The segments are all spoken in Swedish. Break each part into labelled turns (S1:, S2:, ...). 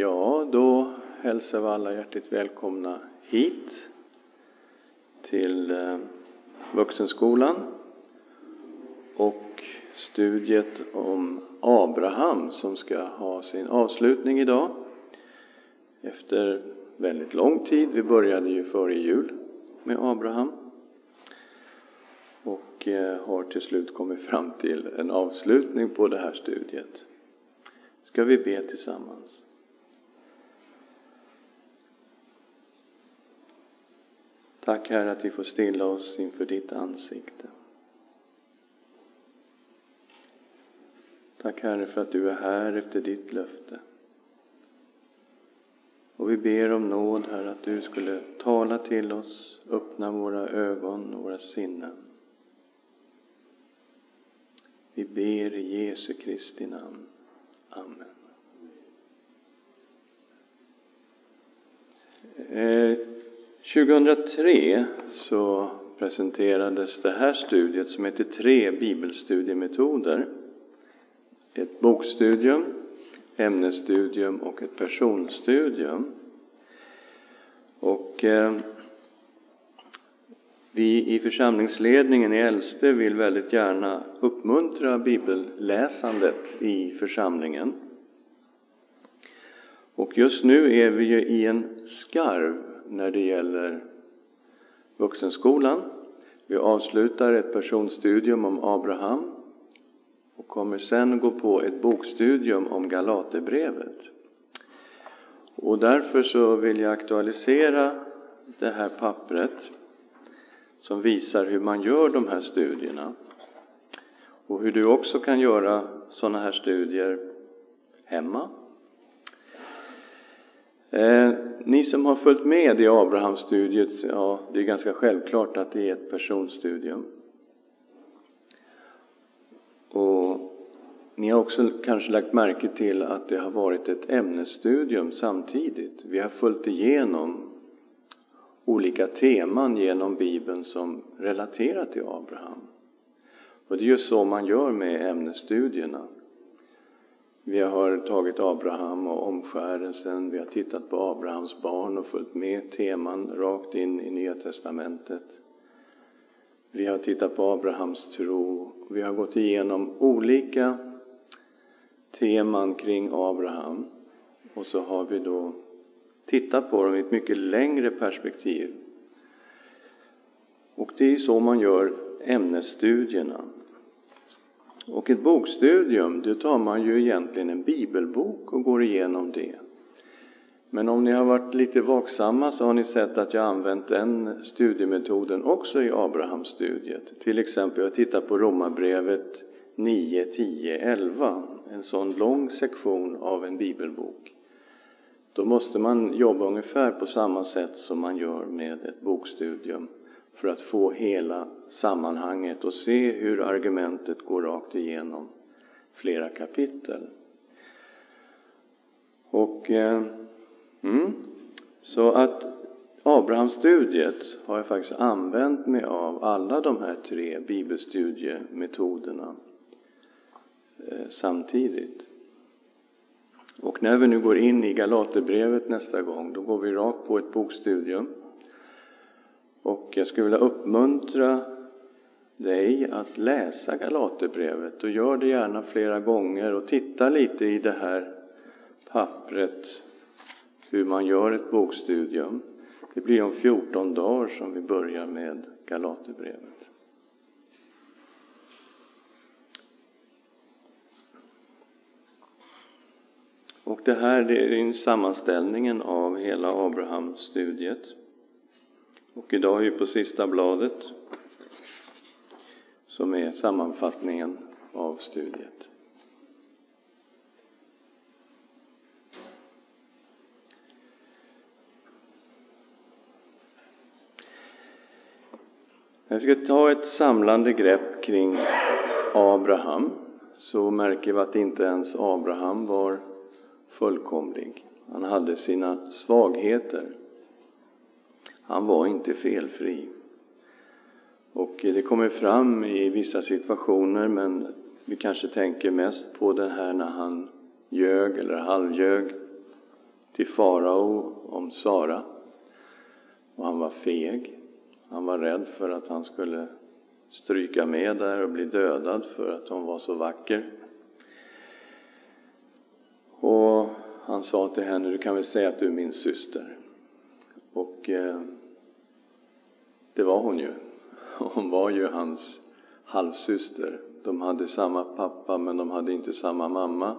S1: Ja, då hälsar vi alla hjärtligt välkomna hit till eh, Vuxenskolan och studiet om Abraham som ska ha sin avslutning idag efter väldigt lång tid. Vi började ju före jul med Abraham och eh, har till slut kommit fram till en avslutning på det här studiet. Ska vi be tillsammans? Tack Herre att vi får stilla oss inför ditt ansikte. Tack Herre för att du är här efter ditt löfte. Och vi ber om nåd Herre att du skulle tala till oss, öppna våra ögon och våra sinnen. Vi ber i Jesu Kristi namn. Amen. Eh, 2003 så presenterades det här studiet som heter Tre bibelstudiemetoder. Ett bokstudium, ämnesstudium och ett personstudium. Och eh, vi i församlingsledningen i Äldste vill väldigt gärna uppmuntra bibelläsandet i församlingen. Och just nu är vi ju i en skarv när det gäller vuxenskolan. Vi avslutar ett personstudium om Abraham och kommer sen gå på ett bokstudium om Galaterbrevet. Och därför så vill jag aktualisera det här pappret som visar hur man gör de här studierna och hur du också kan göra sådana här studier hemma Eh, ni som har följt med i Abrahamstudiet, ja, det är ganska självklart att det är ett personstudium. Och ni har också kanske lagt märke till att det har varit ett ämnesstudium samtidigt. Vi har följt igenom olika teman genom Bibeln som relaterar till Abraham. Och det är ju så man gör med ämnesstudierna. Vi har tagit Abraham och omskärelsen, vi har tittat på Abrahams barn och följt med teman rakt in i Nya Testamentet. Vi har tittat på Abrahams tro, vi har gått igenom olika teman kring Abraham och så har vi då tittat på dem i ett mycket längre perspektiv. Och det är så man gör ämnesstudierna. Och ett bokstudium, då tar man ju egentligen en bibelbok och går igenom det. Men om ni har varit lite vaksamma så har ni sett att jag använt den studiemetoden också i Abrahamstudiet. Till exempel, jag tittar på Romarbrevet 9, 10, 11. En sån lång sektion av en bibelbok. Då måste man jobba ungefär på samma sätt som man gör med ett bokstudium för att få hela sammanhanget och se hur argumentet går rakt igenom flera kapitel. Och, eh, mm, så att Abrahamstudiet har jag faktiskt använt mig av alla de här tre bibelstudiemetoderna eh, samtidigt. Och när vi nu går in i Galaterbrevet nästa gång, då går vi rakt på ett bokstudium och jag skulle vilja uppmuntra dig att läsa Galaterbrevet och gör det gärna flera gånger och titta lite i det här pappret hur man gör ett bokstudium. Det blir om 14 dagar som vi börjar med Galaterbrevet. Och det här det är sammanställningen av hela Abrahamstudiet. Och idag är vi på sista bladet som är sammanfattningen av studiet. Jag ska ta ett samlande grepp kring Abraham så märker vi att inte ens Abraham var fullkomlig. Han hade sina svagheter. Han var inte felfri. Och det kommer fram i vissa situationer, men vi kanske tänker mest på det här när han ljög eller halvljög till farao om Sara. Och han var feg. Han var rädd för att han skulle stryka med där och bli dödad för att hon var så vacker. Och han sa till henne, du kan väl säga att du är min syster. Och eh, det var hon ju. Hon var ju hans halvsyster. De hade samma pappa men de hade inte samma mamma,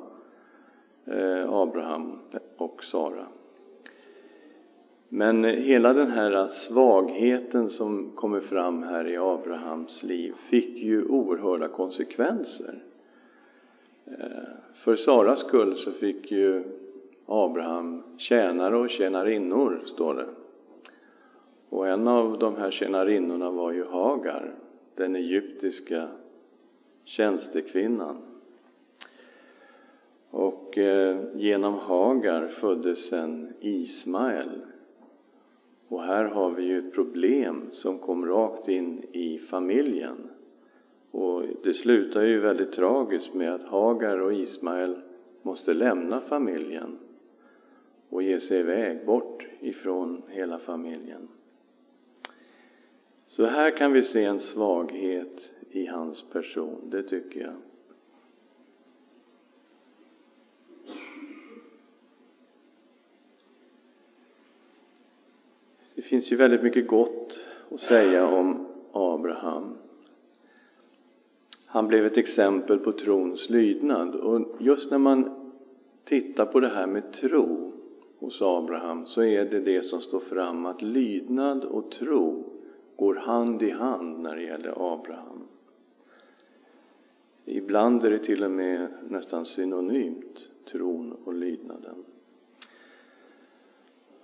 S1: eh, Abraham och Sara. Men eh, hela den här svagheten som kommer fram här i Abrahams liv fick ju oerhörda konsekvenser. Eh, för Saras skull så fick ju Abraham tjänare och tjänarinnor, står det. Och en av de här tjänarinnorna var ju Hagar, den egyptiska tjänstekvinnan. Och eh, genom Hagar föddes sen Ismael. Och här har vi ju ett problem som kom rakt in i familjen. Och det slutar ju väldigt tragiskt med att Hagar och Ismael måste lämna familjen och ge sig iväg bort ifrån hela familjen. Så här kan vi se en svaghet i hans person, det tycker jag. Det finns ju väldigt mycket gott att säga om Abraham. Han blev ett exempel på trons lydnad. Och just när man tittar på det här med tro hos Abraham så är det det som står fram att lydnad och tro går hand i hand när det gäller Abraham. Ibland är det till och med nästan synonymt, tron och lydnaden.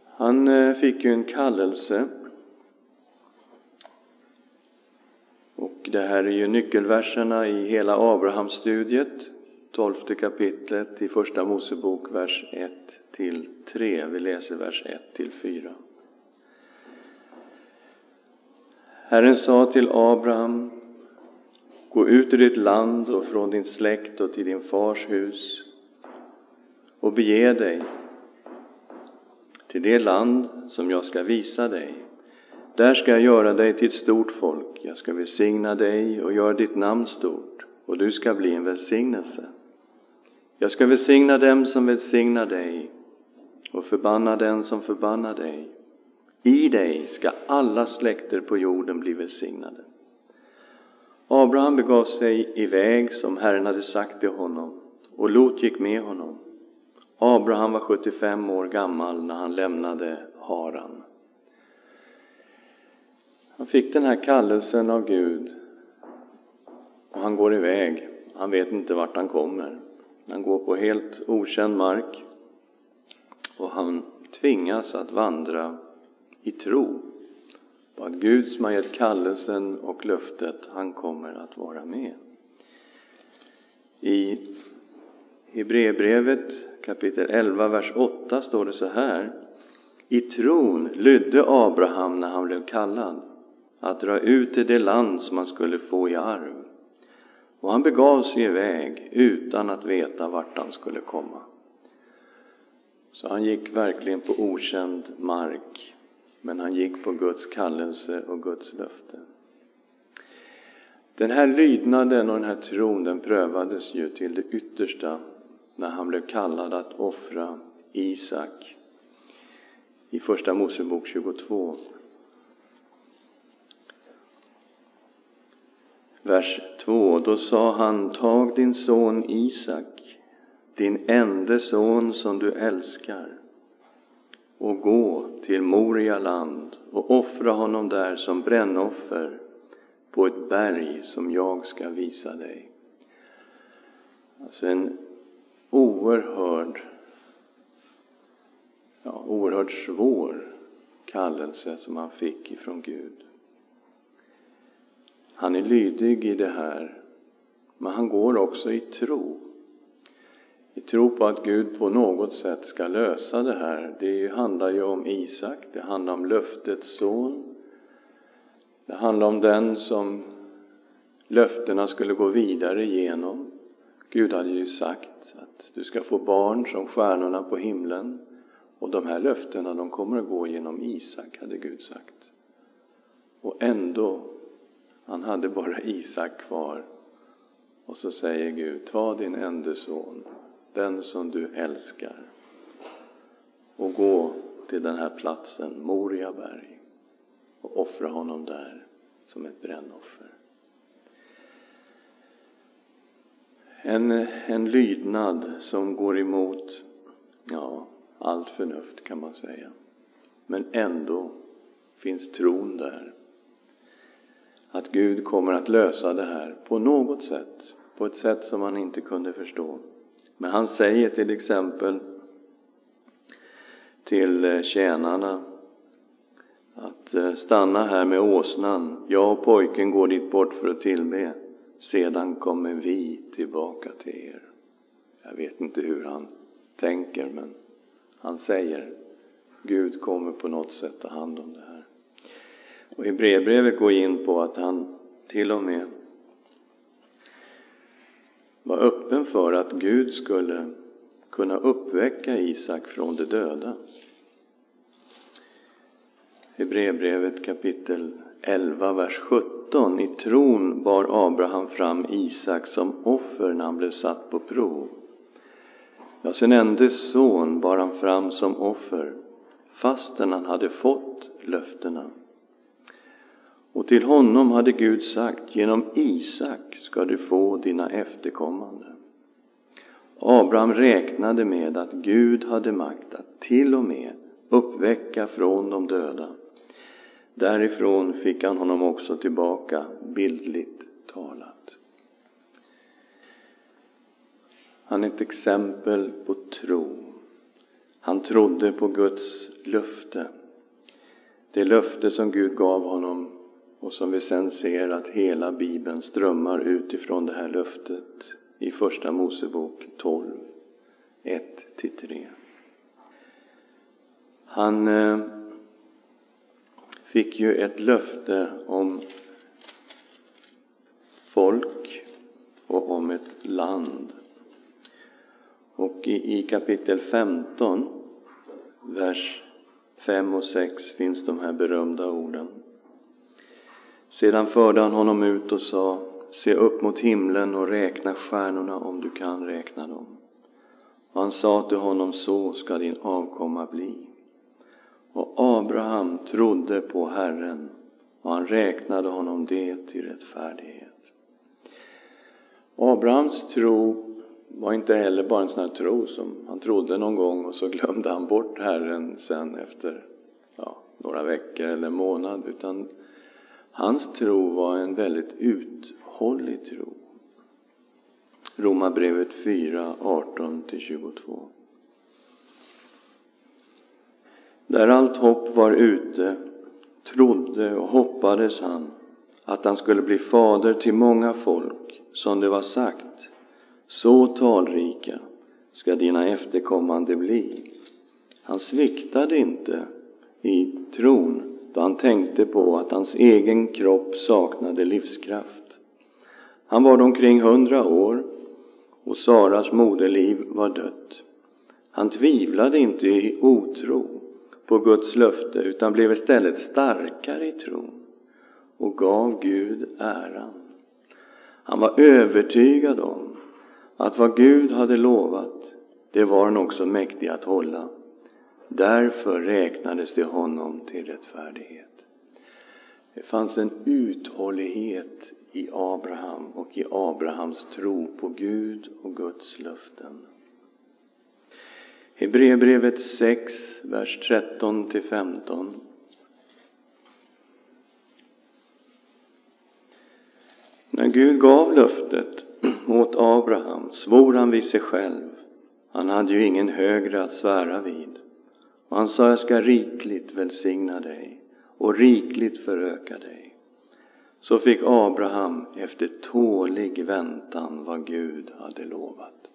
S1: Han eh, fick ju en kallelse. Och det här är ju nyckelverserna i hela Abrahamstudiet, tolfte kapitlet i Första Mosebok, vers 1 till 3. Vi läser vers 1 till 4. Herren sa till Abraham, gå ut ur ditt land och från din släkt och till din fars hus och bege dig till det land som jag ska visa dig. Där ska jag göra dig till ett stort folk. Jag ska välsigna dig och göra ditt namn stort och du ska bli en välsignelse. Jag ska välsigna dem som välsignar dig och förbanna den som förbannar dig. I dig ska alla släkter på jorden bli välsignade. Abraham begav sig iväg som Herren hade sagt till honom och Lot gick med honom. Abraham var 75 år gammal när han lämnade Haran. Han fick den här kallelsen av Gud och han går iväg. Han vet inte vart han kommer. Han går på helt okänd mark och han tvingas att vandra i tro på att Gud som har gett kallelsen och löftet, han kommer att vara med. I Hebreerbrevet kapitel 11, vers 8 står det så här. I tron lydde Abraham när han blev kallad att dra ut till det land som han skulle få i arv. Och han begav sig iväg utan att veta vart han skulle komma. Så han gick verkligen på okänd mark, men han gick på Guds kallelse och Guds löfte. Den här lydnaden och den här tron den prövades ju till det yttersta när han blev kallad att offra Isak i Första Mosebok 22. Vers 2. Då sa han, tag din son Isak, din enda son som du älskar, och gå till Moria land och offra honom där som brännoffer på ett berg som jag ska visa dig. Alltså en oerhörd, ja, oerhört svår kallelse som han fick ifrån Gud. Han är lydig i det här, men han går också i tro. I tro på att Gud på något sätt ska lösa det här. Det handlar ju om Isak, det handlar om löftets son. Det handlar om den som löftena skulle gå vidare genom. Gud hade ju sagt att du ska få barn som stjärnorna på himlen Och de här löftena, de kommer att gå genom Isak, hade Gud sagt. Och ändå, han hade bara Isak kvar. Och så säger Gud, ta din enda son, den som du älskar, och gå till den här platsen, Moriaberg, och offra honom där som ett brännoffer. En, en lydnad som går emot ja, allt förnuft kan man säga. Men ändå finns tron där. Att Gud kommer att lösa det här på något sätt, på ett sätt som man inte kunde förstå. Men han säger till exempel till eh, tjänarna att eh, stanna här med åsnan. Jag och pojken går dit bort för att tillbe. Sedan kommer vi tillbaka till er. Jag vet inte hur han tänker, men han säger Gud kommer på något sätt ta hand om det här. Och i brevbrevet går in på att han till och med var öppen för att Gud skulle kunna uppväcka Isak från de döda. Hebreerbrevet kapitel 11, vers 17. I tron bar Abraham fram Isak som offer när han blev satt på prov. Ja, sin enda son bar han fram som offer fastän han hade fått löftena. Och till honom hade Gud sagt, genom Isak ska du få dina efterkommande. Abraham räknade med att Gud hade makt att till och med uppväcka från de döda. Därifrån fick han honom också tillbaka, bildligt talat. Han är ett exempel på tro. Han trodde på Guds löfte. Det löfte som Gud gav honom och som vi sen ser att hela Bibeln strömmar utifrån det här löftet i Första Mosebok 12, 1-3. Han eh, fick ju ett löfte om folk och om ett land. Och i, i kapitel 15, vers 5 och 6 finns de här berömda orden. Sedan förde han honom ut och sa, se upp mot himlen och räkna stjärnorna om du kan räkna dem. Och han sa till honom, så ska din avkomma bli. Och Abraham trodde på Herren och han räknade honom det till rättfärdighet. Abrahams tro var inte heller bara en sån här tro som han trodde någon gång och så glömde han bort Herren sen efter ja, några veckor eller en månad, utan hans tro var en väldigt uthållig tro. Romarbrevet 4, 18-22. Där allt hopp var ute trodde och hoppades han att han skulle bli fader till många folk, som det var sagt, så talrika ska dina efterkommande bli. Han sviktade inte i tron då han tänkte på att hans egen kropp saknade livskraft. Han var omkring hundra år och Saras moderliv var dött. Han tvivlade inte i otro på Guds löfte utan blev istället starkare i tron och gav Gud äran. Han var övertygad om att vad Gud hade lovat, det var han också mäktig att hålla. Därför räknades det honom till rättfärdighet. Det fanns en uthållighet i Abraham och i Abrahams tro på Gud och Guds löften. Hebreerbrevet 6, vers 13 15. När Gud gav löftet åt Abraham svor han vid sig själv. Han hade ju ingen högre att svära vid. Och han sa, jag ska rikligt välsigna dig och rikligt föröka dig. Så fick Abraham efter tålig väntan vad Gud hade lovat.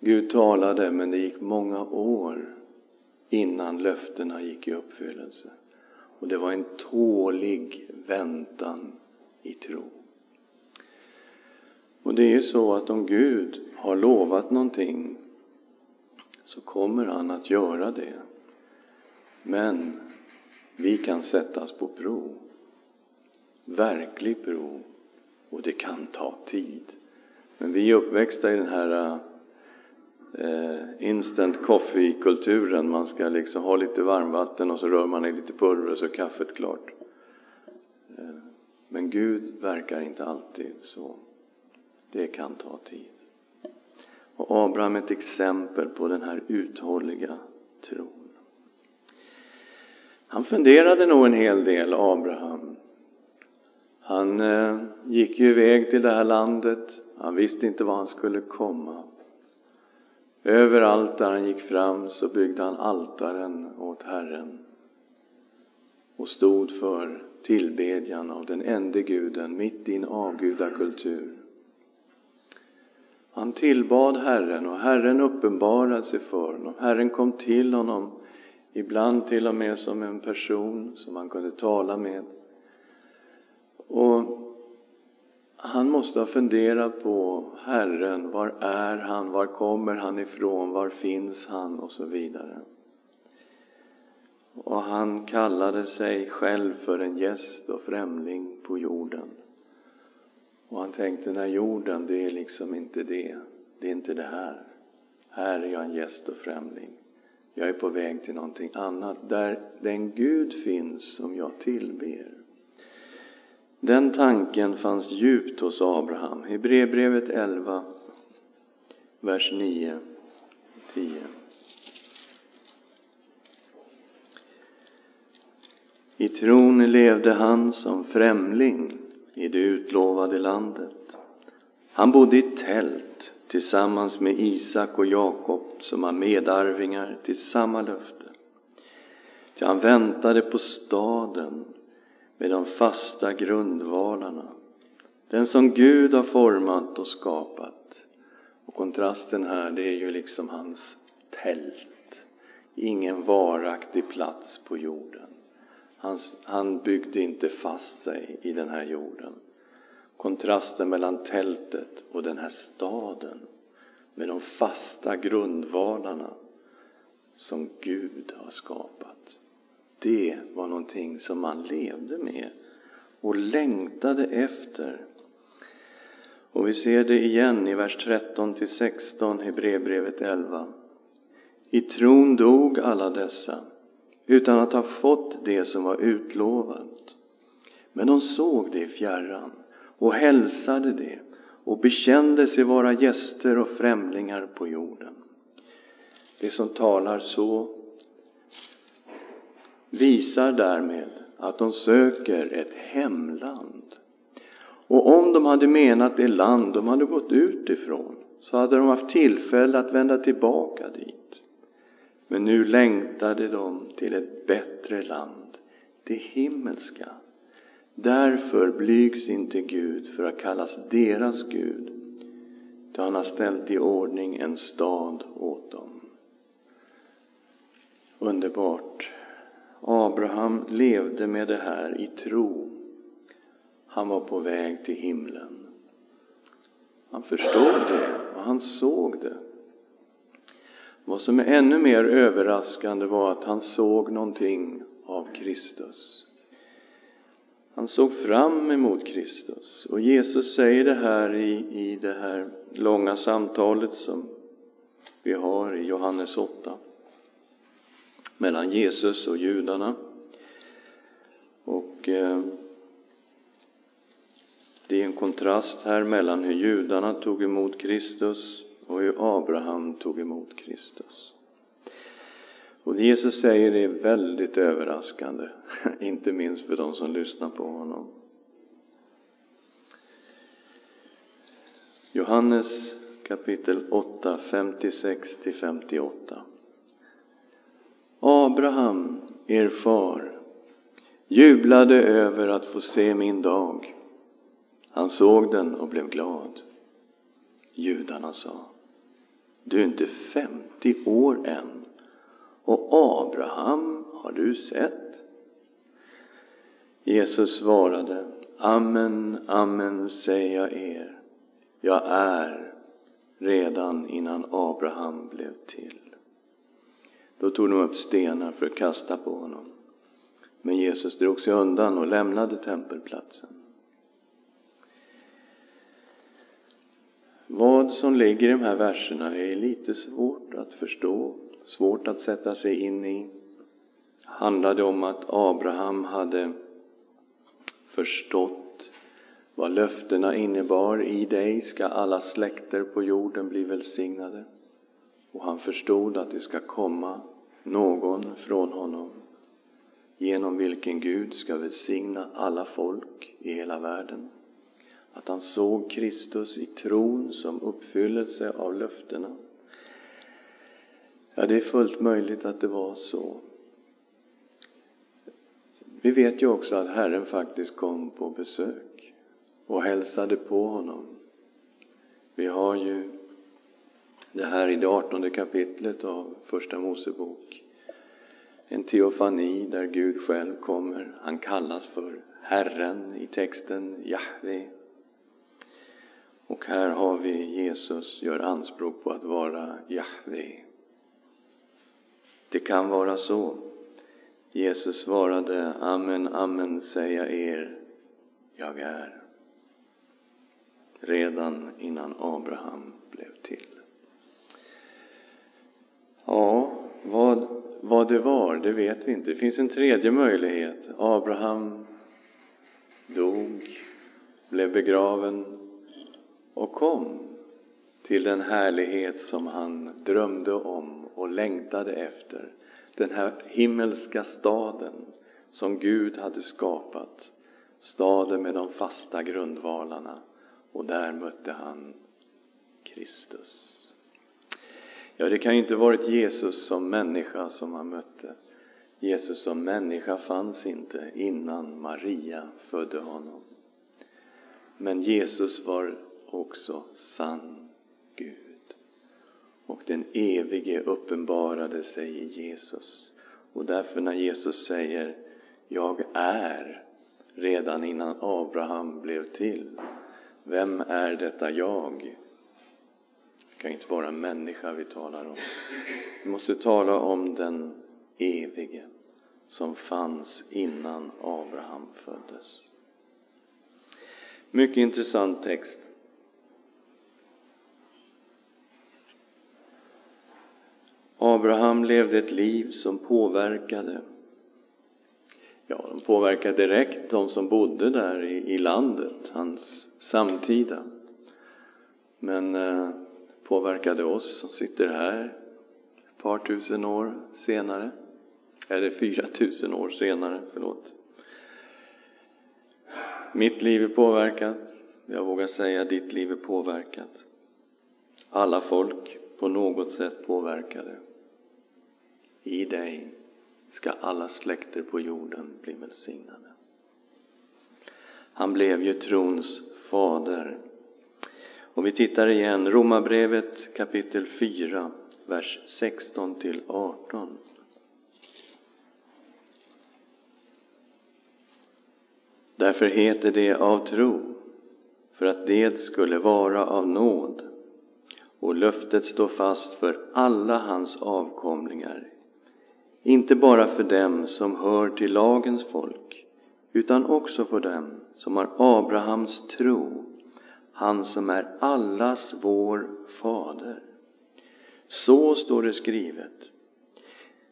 S1: Gud talade, men det gick många år innan löftena gick i uppfyllelse. Och det var en tålig väntan i tro. Och det är ju så att om Gud har lovat någonting så kommer han att göra det. Men vi kan sättas på prov. Verklig prov. Och det kan ta tid. Men vi är uppväxta i den här eh, instant coffee-kulturen. Man ska liksom ha lite varmvatten och så rör man i lite pulver och så är kaffet klart. Eh, men Gud verkar inte alltid så. Det kan ta tid. Och Abraham är ett exempel på den här uthålliga tron. Han funderade nog en hel del, Abraham. Han eh, gick ju iväg till det här landet. Han visste inte var han skulle komma. Överallt där han gick fram så byggde han altaren åt Herren och stod för tillbedjan av den ende guden mitt i en avgudakultur. Han tillbad Herren och Herren uppenbarade sig för honom. Herren kom till honom, ibland till och med som en person som han kunde tala med. Och han måste ha funderat på Herren, var är han, var kommer han ifrån, var finns han och så vidare. Och han kallade sig själv för en gäst och främling på jorden. Och han tänkte, den här jorden, det är liksom inte det. Det är inte det här. Här är jag en gäst och främling. Jag är på väg till någonting annat, där den Gud finns som jag tillber. Den tanken fanns djupt hos Abraham. Hebreerbrevet 11, vers 9-10. I tron levde han som främling i det utlovade landet. Han bodde i tält tillsammans med Isak och Jakob som var medarvingar till samma löfte. Ty han väntade på staden med de fasta grundvalarna, den som Gud har format och skapat. Och kontrasten här, det är ju liksom hans tält. Ingen varaktig plats på jorden. Han, han byggde inte fast sig i den här jorden. Kontrasten mellan tältet och den här staden med de fasta grundvalarna som Gud har skapat. Det var någonting som man levde med och längtade efter. Och vi ser det igen i vers 13 till 16, Hebreerbrevet 11. I tron dog alla dessa utan att ha fått det som var utlovat. Men de såg det i fjärran och hälsade det och bekände sig vara gäster och främlingar på jorden. Det som talar så visar därmed att de söker ett hemland. Och om de hade menat det land de hade gått ut ifrån så hade de haft tillfälle att vända tillbaka dit. Men nu längtade de till ett bättre land, det himmelska. Därför blygs inte Gud för att kallas deras Gud, då han har ställt i ordning en stad åt dem. Underbart! Abraham levde med det här i tro. Han var på väg till himlen. Han förstod det och han såg det. Vad som är ännu mer överraskande var att han såg någonting av Kristus. Han såg fram emot Kristus. Och Jesus säger det här i, i det här långa samtalet som vi har i Johannes 8 mellan Jesus och judarna. Och eh, det är en kontrast här mellan hur judarna tog emot Kristus och hur Abraham tog emot Kristus. Och det Jesus säger är väldigt överraskande, inte minst för de som lyssnar på honom. Johannes kapitel 8, 56 58. Abraham, er far, jublade över att få se min dag. Han såg den och blev glad. Judarna sa, du är inte 50 år än och Abraham har du sett? Jesus svarade, Amen, amen säger jag er, jag är redan innan Abraham blev till. Då tog de upp stenar för att kasta på honom. Men Jesus drog sig undan och lämnade tempelplatsen. Vad som ligger i de här verserna är lite svårt att förstå, svårt att sätta sig in i. Handlade om att Abraham hade förstått vad löftena innebar? I dig ska alla släkter på jorden bli välsignade. Och han förstod att det ska komma någon från honom genom vilken Gud ska välsigna alla folk i hela världen. Att han såg Kristus i tron som uppfyllelse av löftena. Ja, det är fullt möjligt att det var så. Vi vet ju också att Herren faktiskt kom på besök och hälsade på honom. Vi har ju det här i det artonde kapitlet av Första Mosebok. En teofani där Gud själv kommer. Han kallas för Herren i texten, Jahve. Och här har vi Jesus gör anspråk på att vara Jahve. Det kan vara så. Jesus svarade, Amen, amen säger jag er, jag är. Redan innan Abraham blev till. Ja, vad, vad det var, det vet vi inte. Det finns en tredje möjlighet. Abraham dog, blev begraven och kom till den härlighet som han drömde om och längtade efter. Den här himmelska staden som Gud hade skapat. Staden med de fasta grundvalarna. Och där mötte han Kristus. Ja, det kan ju inte varit Jesus som människa som han mötte. Jesus som människa fanns inte innan Maria födde honom. Men Jesus var också sann och den evige uppenbarade sig i Jesus. Och därför när Jesus säger Jag är redan innan Abraham blev till. Vem är detta jag? Det kan inte vara en människa vi talar om. Vi måste tala om den evige som fanns innan Abraham föddes. Mycket intressant text. Abraham levde ett liv som påverkade Ja, de påverkade direkt de som bodde där i, i landet, hans samtida. Men eh, påverkade oss som sitter här ett par tusen år senare. Eller fyra tusen år senare, förlåt. Mitt liv är påverkat. Jag vågar säga ditt liv är påverkat. Alla folk på något sätt påverkade. I dig ska alla släkter på jorden bli välsignade. Han blev ju trons fader och vi tittar igen, Romarbrevet kapitel 4, vers 16 till 18. Därför heter det av tro, för att det skulle vara av nåd, och löftet står fast för alla hans avkomlingar, inte bara för dem som hör till lagens folk, utan också för dem som har Abrahams tro han som är allas vår fader. Så står det skrivet.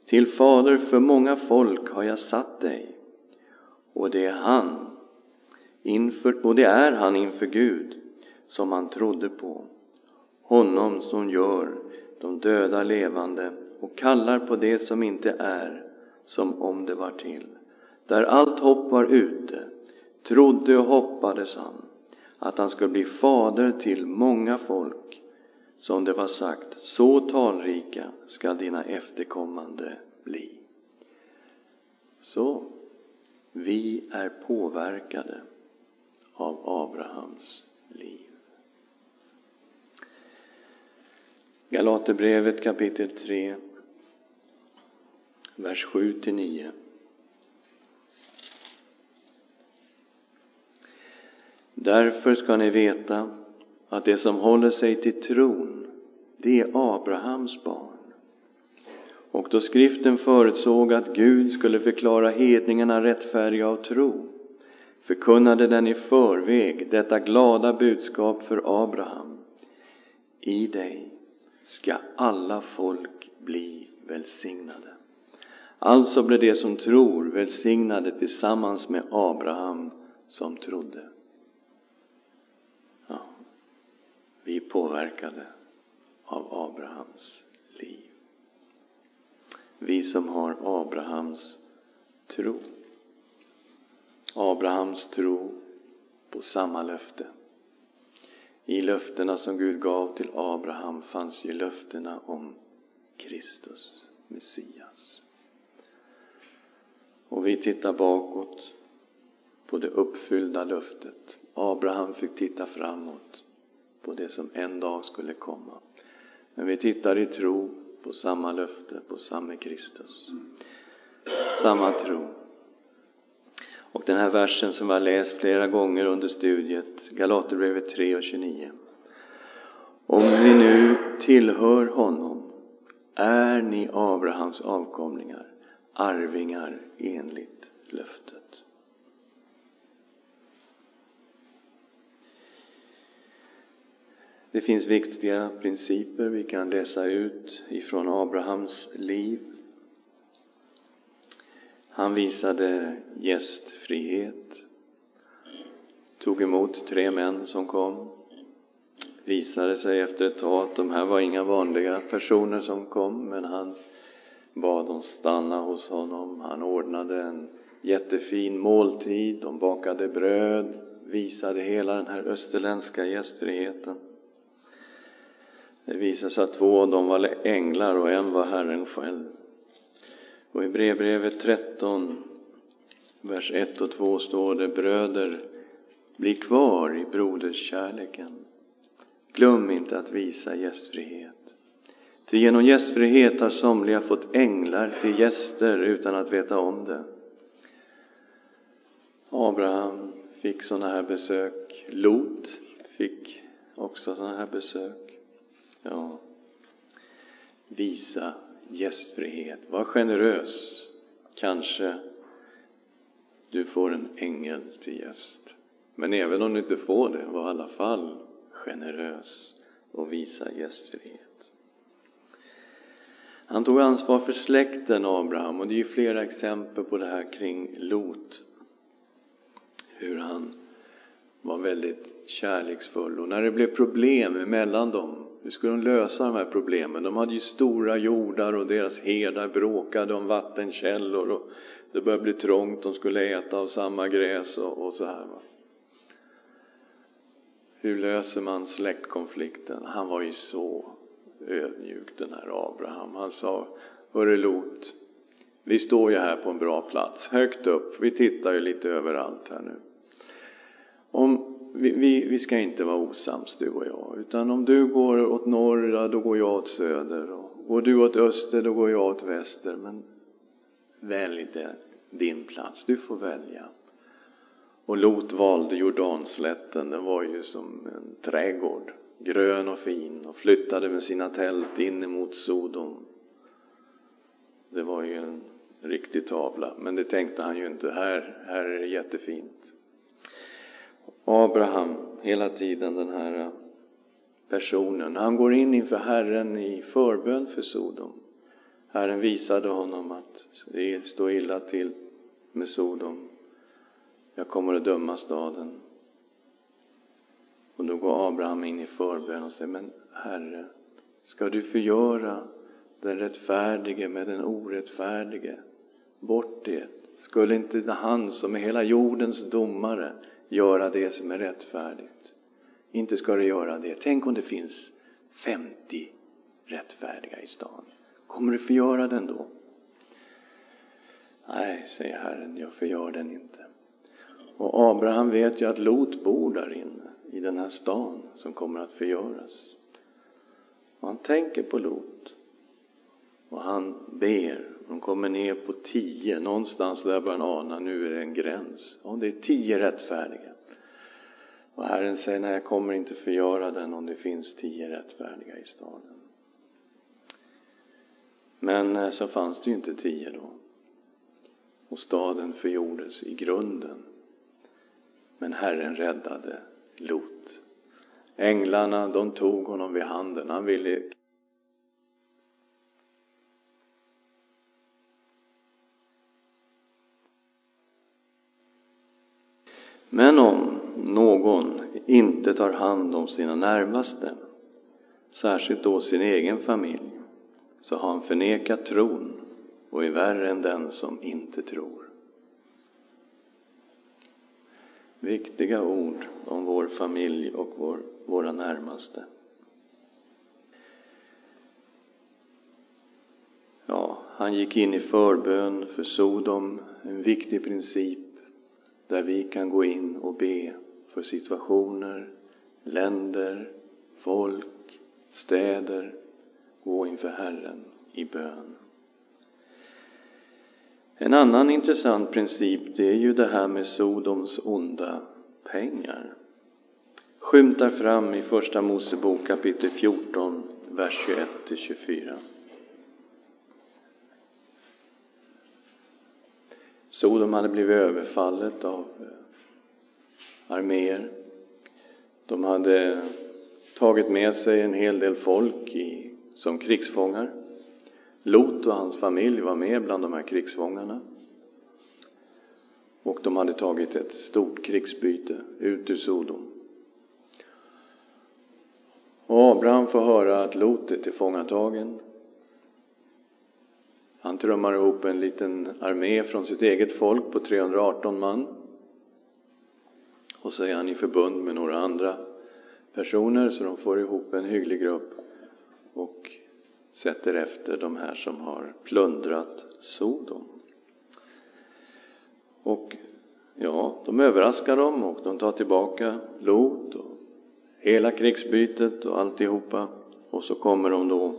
S1: Till fader för många folk har jag satt dig, och det är han, inför, och det är han inför Gud som han trodde på, honom som gör de döda levande och kallar på det som inte är som om det var till. Där allt hopp var ute, trodde och hoppades han att han skulle bli fader till många folk, som det var sagt, så talrika ska dina efterkommande bli. Så, vi är påverkade av Abrahams liv. Galaterbrevet kapitel 3, vers 7 9. Därför ska ni veta att det som håller sig till tron, det är Abrahams barn. Och då skriften förutsåg att Gud skulle förklara hedningarna rättfärdiga av tro förkunnade den i förväg detta glada budskap för Abraham. I dig ska alla folk bli välsignade. Alltså blev de som tror välsignade tillsammans med Abraham som trodde. Ja, vi är påverkade av Abrahams liv. Vi som har Abrahams tro. Abrahams tro på samma löfte. I löftena som Gud gav till Abraham fanns ju löftena om Kristus, Messias. Och vi tittar bakåt på det uppfyllda löftet. Abraham fick titta framåt på det som en dag skulle komma. Men vi tittar i tro på samma löfte, på samme Kristus. Samma tro. Och den här versen som vi har läst flera gånger under studiet, Galaterbrevet 3 och 29. Om ni nu tillhör honom är ni Abrahams avkomlingar, arvingar enligt löftet. Det finns viktiga principer vi kan läsa ut ifrån Abrahams liv. Han visade gästfrihet, tog emot tre män som kom. Visade sig efter ett tag att de här var inga vanliga personer som kom, men han bad dem stanna hos honom. Han ordnade en jättefin måltid, de bakade bröd, visade hela den här österländska gästfriheten. Det visade sig att två av dem var änglar och en var Herren själv. Och i brevbrevet 13, vers 1 och 2 står det Bröder, bli kvar i broderskärleken. Glöm inte att visa gästfrihet. Ty genom gästfrihet har somliga fått änglar till gäster utan att veta om det. Abraham fick sådana här besök. Lot fick också sådana här besök. Ja. Visa gästfrihet. Var generös. Kanske du får en ängel till gäst. Men även om du inte får det, var i alla fall generös och visa gästfrihet. Han tog ansvar för släkten Abraham och det är ju flera exempel på det här kring Lot. Hur han var väldigt kärleksfull och när det blev problem mellan dem hur skulle de lösa de här problemen? De hade ju stora jordar och deras herdar bråkade om vattenkällor och det började bli trångt, de skulle äta av samma gräs och, och så här. Va? Hur löser man släktkonflikten? Han var ju så ödmjuk den här Abraham. Han sa, hörru Lot, vi står ju här på en bra plats, högt upp, vi tittar ju lite överallt här nu. Om vi, vi, vi, ska inte vara osams du och jag, utan om du går åt norra då går jag åt söder. Och går du åt öster, då går jag åt väster. Men välj det, din plats, du får välja. Och Lot valde Jordanslätten, den var ju som en trädgård, grön och fin, och flyttade med sina tält in emot Sodom. Det var ju en riktig tavla, men det tänkte han ju inte. Här, här är det jättefint. Abraham, hela tiden den här personen. Han går in inför Herren i förbön för Sodom. Herren visade honom att det står illa till med Sodom. Jag kommer att döma staden. Och då går Abraham in i förbön och säger, men Herre, ska du förgöra den rättfärdige med den orättfärdige? Bort det. Skulle inte han som är hela jordens domare göra det som är rättfärdigt. Inte ska du göra det. Tänk om det finns 50 rättfärdiga i stan. Kommer du förgöra den då? Nej, säger Herren, jag förgör den inte. Och Abraham vet ju att Lot bor där inne, i den här stan som kommer att förgöras. Och han tänker på Lot. Och han ber. De kommer ner på tio, någonstans där börjar man ana, nu är det en gräns. Om det är tio rättfärdiga. Och Herren säger, nej jag kommer inte förgöra den om det finns tio rättfärdiga i staden. Men eh, så fanns det ju inte tio då. Och staden förgjordes i grunden. Men Herren räddade Lot. Änglarna, de tog honom vid handen. Han ville Men om någon inte tar hand om sina närmaste, särskilt då sin egen familj, så har han förnekat tron och är värre än den som inte tror. Viktiga ord om vår familj och vår, våra närmaste. Ja, han gick in i förbön för Sodom, en viktig princip där vi kan gå in och be för situationer, länder, folk, städer, gå inför Herren i bön. En annan intressant princip det är ju det här med Sodoms onda pengar. Skymtar fram i Första Mosebok kapitel 14, vers 21-24. Sodom hade blivit överfallet av eh, arméer. De hade tagit med sig en hel del folk i, som krigsfångar. Lot och hans familj var med bland de här krigsfångarna. Och de hade tagit ett stort krigsbyte ut ur Sodom. Och Abraham får höra att Lot är tillfångatagen. Han trummar ihop en liten armé från sitt eget folk på 318 man. Och så är han i förbund med några andra personer så de får ihop en hygglig grupp och sätter efter de här som har plundrat Sodom. Och ja, de överraskar dem och de tar tillbaka Lot och hela krigsbytet och alltihopa. Och så kommer de då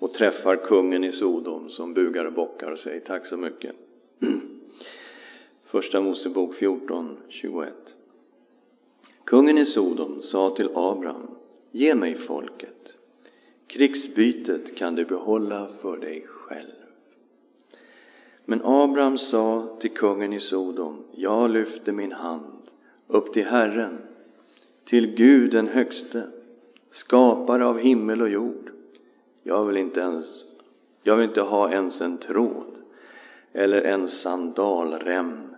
S1: och träffar kungen i Sodom som bugar och bockar och säger tack så mycket. Första Mosebok 14, 21. Kungen i Sodom sa till Abraham, ge mig folket. Krigsbytet kan du behålla för dig själv. Men Abraham sa till kungen i Sodom, jag lyfter min hand upp till Herren, till Gud den högste, skapare av himmel och jord. Jag vill inte, ens, jag vill inte ha ens en tråd eller en sandalrem,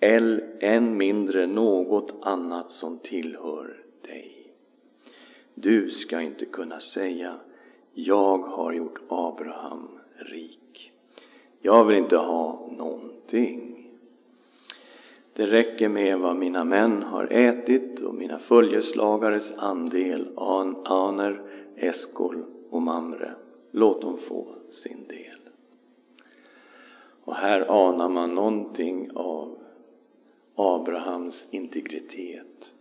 S1: eller än mindre något annat som tillhör dig. Du ska inte kunna säga, jag har gjort Abraham rik. Jag vill inte ha någonting. Det räcker med vad mina män har ätit och mina följeslagares andel, Aner, Eskol och Mamre. Låt dem få sin del. Och här anar man någonting av Abrahams integritet.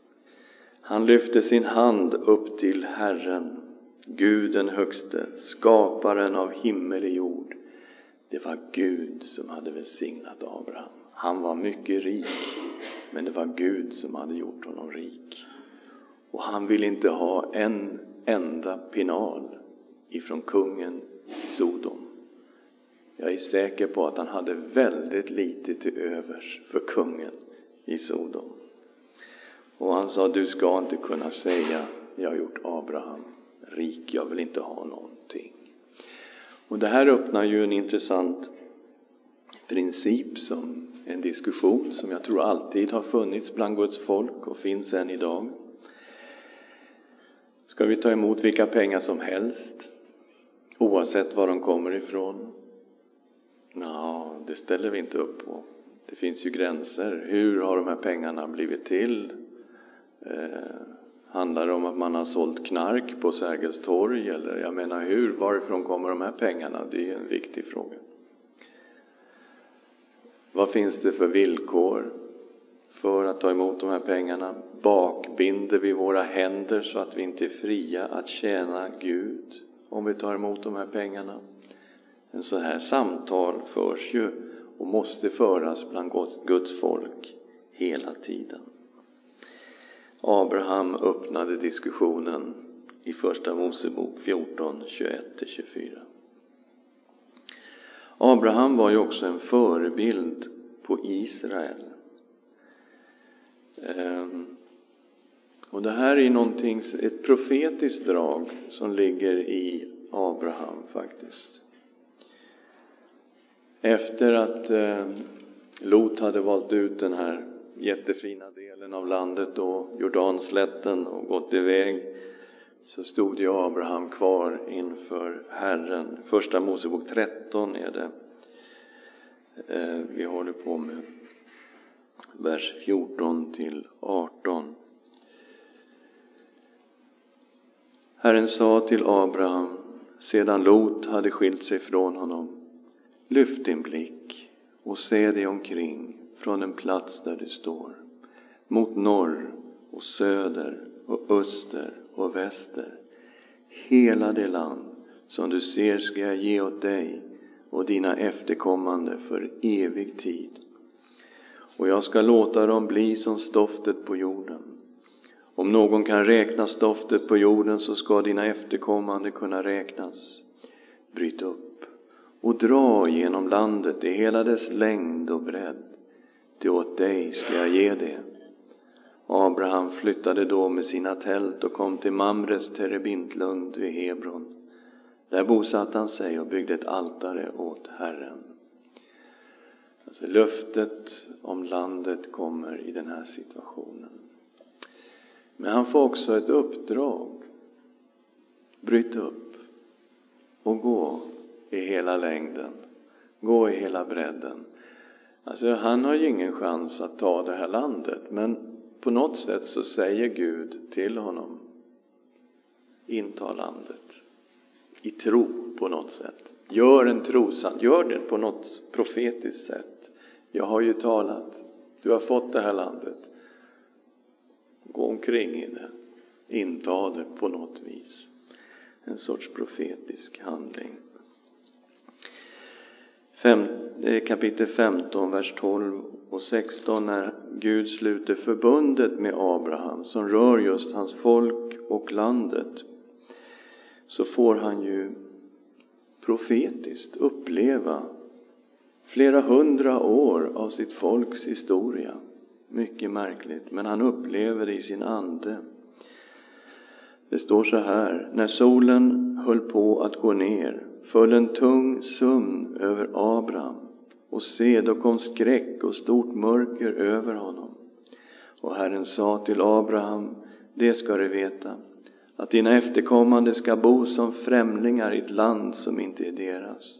S1: Han lyfte sin hand upp till Herren, Gud den högste, skaparen av himmel och jord. Det var Gud som hade välsignat Abraham. Han var mycket rik, men det var Gud som hade gjort honom rik. Och han ville inte ha en enda pinal ifrån kungen i Sodom. Jag är säker på att han hade väldigt lite till övers för kungen i Sodom. Och han sa, du ska inte kunna säga, jag har gjort Abraham rik, jag vill inte ha någonting. Och det här öppnar ju en intressant princip, som en diskussion som jag tror alltid har funnits bland Guds folk och finns än idag. Ska vi ta emot vilka pengar som helst? Oavsett var de kommer ifrån? Ja, det ställer vi inte upp på. Det finns ju gränser. Hur har de här pengarna blivit till? Eh, handlar det om att man har sålt knark på Sergels torg? Eller jag menar, hur, varifrån kommer de här pengarna? Det är ju en viktig fråga. Vad finns det för villkor för att ta emot de här pengarna? Bakbinder vi våra händer så att vi inte är fria att tjäna Gud? Om vi tar emot de här pengarna. En så här samtal förs ju och måste föras bland Guds folk hela tiden. Abraham öppnade diskussionen i Första Mosebok 14, 21-24. Abraham var ju också en förebild på Israel. Ehm, och det här är någonting, ett profetiskt drag som ligger i Abraham faktiskt. Efter att eh, Lot hade valt ut den här jättefina delen av landet och Jordanslätten och gått iväg så stod ju Abraham kvar inför Herren. Första Mosebok 13 är det eh, vi håller på med. Vers 14 till 18. Herren sa till Abraham sedan Lot hade skilt sig från honom. Lyft din blick och se dig omkring från den plats där du står. Mot norr och söder och öster och väster. Hela det land som du ser ska jag ge åt dig och dina efterkommande för evig tid. Och jag ska låta dem bli som stoftet på jorden. Om någon kan räkna stoftet på jorden så ska dina efterkommande kunna räknas. Bryt upp och dra genom landet i hela dess längd och bredd. Ty åt dig ska jag ge det. Abraham flyttade då med sina tält och kom till Mamres terebintlund vid Hebron. Där bosatte han sig och byggde ett altare åt Herren. Alltså löftet om landet kommer i den här situationen. Men han får också ett uppdrag. Bryt upp och gå i hela längden. Gå i hela bredden. Alltså, han har ju ingen chans att ta det här landet, men på något sätt så säger Gud till honom, inta landet. I tro på något sätt. Gör en trosan, gör det på något profetiskt sätt. Jag har ju talat, du har fått det här landet. Gå omkring i det, inta det på något vis. En sorts profetisk handling. Fem, eh, kapitel 15, vers 12 och 16 när Gud sluter förbundet med Abraham som rör just hans folk och landet så får han ju profetiskt uppleva flera hundra år av sitt folks historia. Mycket märkligt, men han upplever det i sin ande. Det står så här, när solen höll på att gå ner föll en tung sömn över Abraham och se, då kom skräck och stort mörker över honom. Och Herren sa till Abraham, det ska du veta, att dina efterkommande ska bo som främlingar i ett land som inte är deras.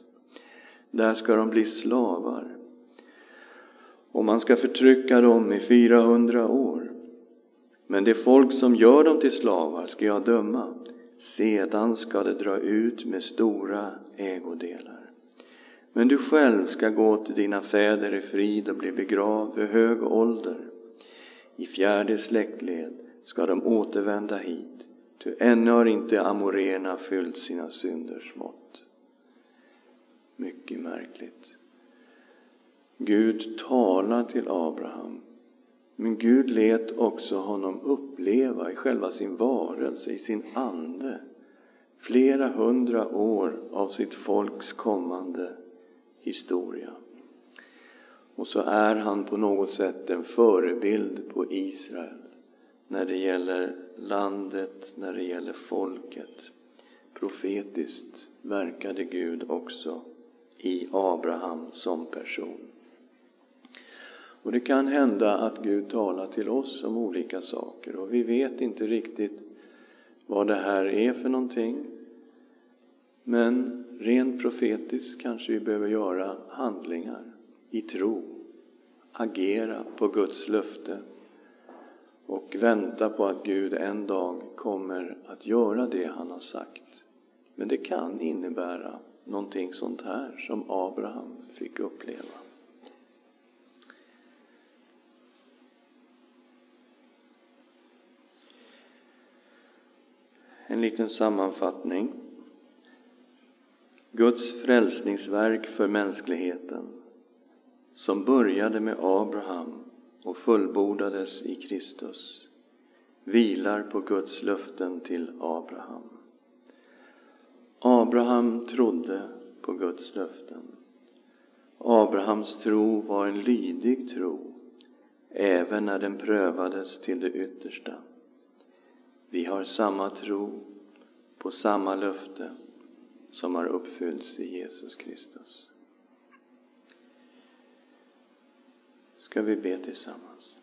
S1: Där ska de bli slavar. Och man ska förtrycka dem i 400 år. Men det folk som gör dem till slavar ska jag döma. Sedan ska det dra ut med stora ägodelar. Men du själv ska gå till dina fäder i frid och bli begravd vid hög ålder. I fjärde släktled ska de återvända hit, ty ännu har inte amoréerna fyllt sina synders mått. Mycket märkligt. Gud talar till Abraham, men Gud lät också honom uppleva i själva sin varelse, i sin ande, flera hundra år av sitt folks kommande historia. Och så är han på något sätt en förebild på Israel när det gäller landet, när det gäller folket. Profetiskt verkade Gud också i Abraham som person. Och det kan hända att Gud talar till oss om olika saker och vi vet inte riktigt vad det här är för någonting. Men rent profetiskt kanske vi behöver göra handlingar i tro, agera på Guds löfte och vänta på att Gud en dag kommer att göra det han har sagt. Men det kan innebära någonting sånt här som Abraham fick uppleva. En liten sammanfattning. Guds frälsningsverk för mänskligheten som började med Abraham och fullbordades i Kristus vilar på Guds löften till Abraham. Abraham trodde på Guds löften. Abrahams tro var en lydig tro, även när den prövades till det yttersta. Vi har samma tro på samma löfte som har uppfyllts i Jesus Kristus. Ska vi be tillsammans?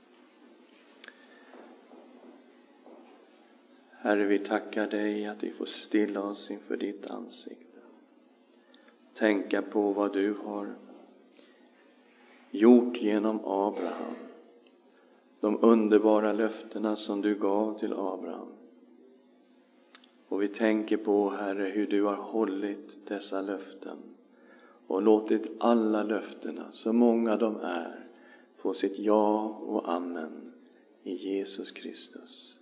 S1: Herre, vi tackar dig att vi får stilla oss inför ditt ansikte. Tänka på vad du har gjort genom Abraham. De underbara löftena som du gav till Abraham. Och vi tänker på, Herre, hur du har hållit dessa löften och låtit alla löftena, så många de är, få sitt ja och amen i Jesus Kristus.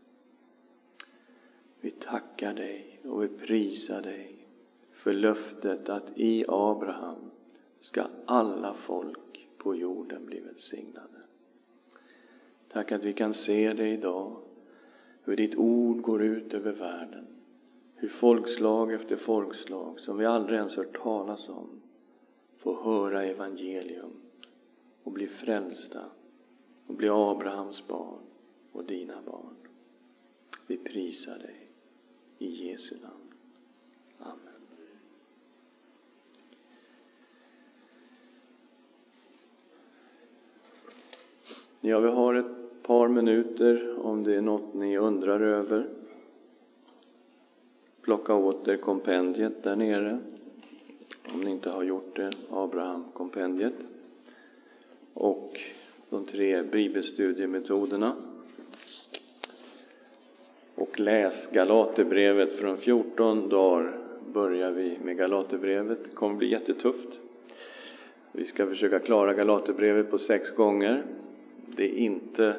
S1: Vi tackar dig och vi prisar dig för löftet att i Abraham ska alla folk på jorden bli välsignade. Tack att vi kan se det idag, hur ditt ord går ut över världen. Hur folkslag efter folkslag, som vi aldrig ens hört talas om, får höra evangelium och bli frälsta och bli Abrahams barn och dina barn. Vi prisar dig i Jesu namn. Amen. Ja, vi har ett par minuter om det är något ni undrar över. Plocka åt er kompendiet där nere, om ni inte har gjort det, Abraham-kompendiet. Och de tre bibelstudiemetoderna. Och läs Galaterbrevet. Från 14 dagar börjar vi med Galaterbrevet. Det kommer bli jättetufft. Vi ska försöka klara Galaterbrevet på sex gånger. Det är inte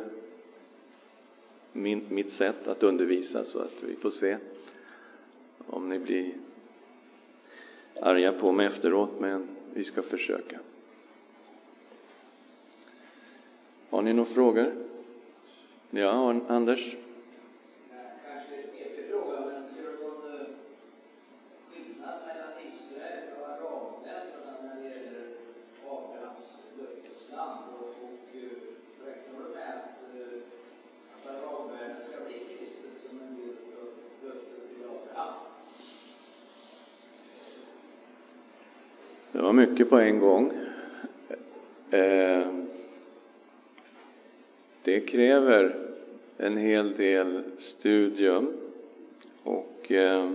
S1: min, mitt sätt att undervisa, så att vi får se om ni bli arga på mig efteråt, men vi ska försöka. Har ni några frågor? Ja, Anders? Det var mycket på en gång. Eh, det kräver en hel del studium. Och eh,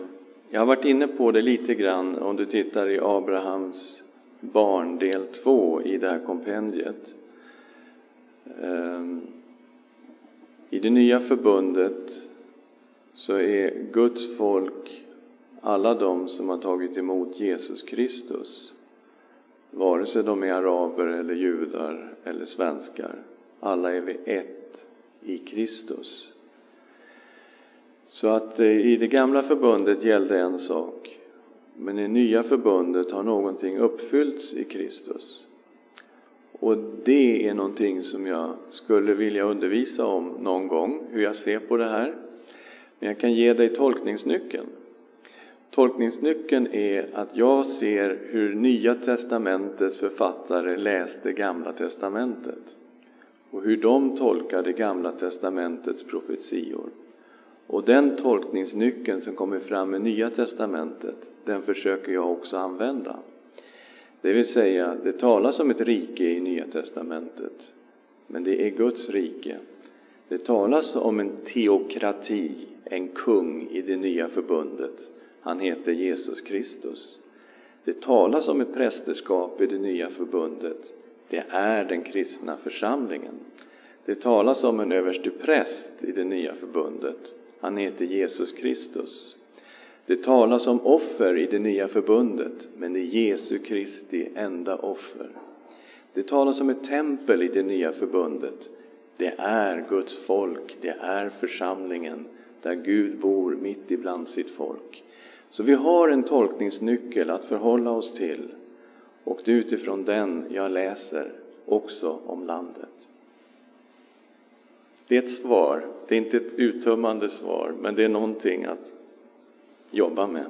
S1: jag har varit inne på det lite grann om du tittar i Abrahams barn del 2 i det här kompendiet. Ehm, I det nya förbundet så är Guds folk alla de som har tagit emot Jesus Kristus Vare sig de är araber eller judar eller svenskar. Alla är vi ett i Kristus. Så att eh, i det gamla förbundet gällde en sak. Men i det nya förbundet har någonting uppfyllts i Kristus. Och det är någonting som jag skulle vilja undervisa om någon gång, hur jag ser på det här. Men jag kan ge dig tolkningsnyckeln. Tolkningsnyckeln är att jag ser hur Nya testamentets författare läste Gamla testamentet och hur de tolkade Gamla testamentets profetior. Och den tolkningsnyckeln som kommer fram i Nya testamentet, den försöker jag också använda. Det vill säga, det talas om ett rike i Nya testamentet, men det är Guds rike. Det talas om en teokrati, en kung i det nya förbundet. Han heter Jesus Kristus. Det talas om ett prästerskap i det nya förbundet. Det är den kristna församlingen. Det talas om en överste präst i det nya förbundet. Han heter Jesus Kristus. Det talas om offer i det nya förbundet, men det är Jesu Kristi enda offer. Det talas om ett tempel i det nya förbundet. Det är Guds folk, det är församlingen där Gud bor mitt ibland sitt folk. Så vi har en tolkningsnyckel att förhålla oss till och det är utifrån den jag läser också om landet. Det är ett svar, det är inte ett uttömmande svar, men det är någonting att jobba med.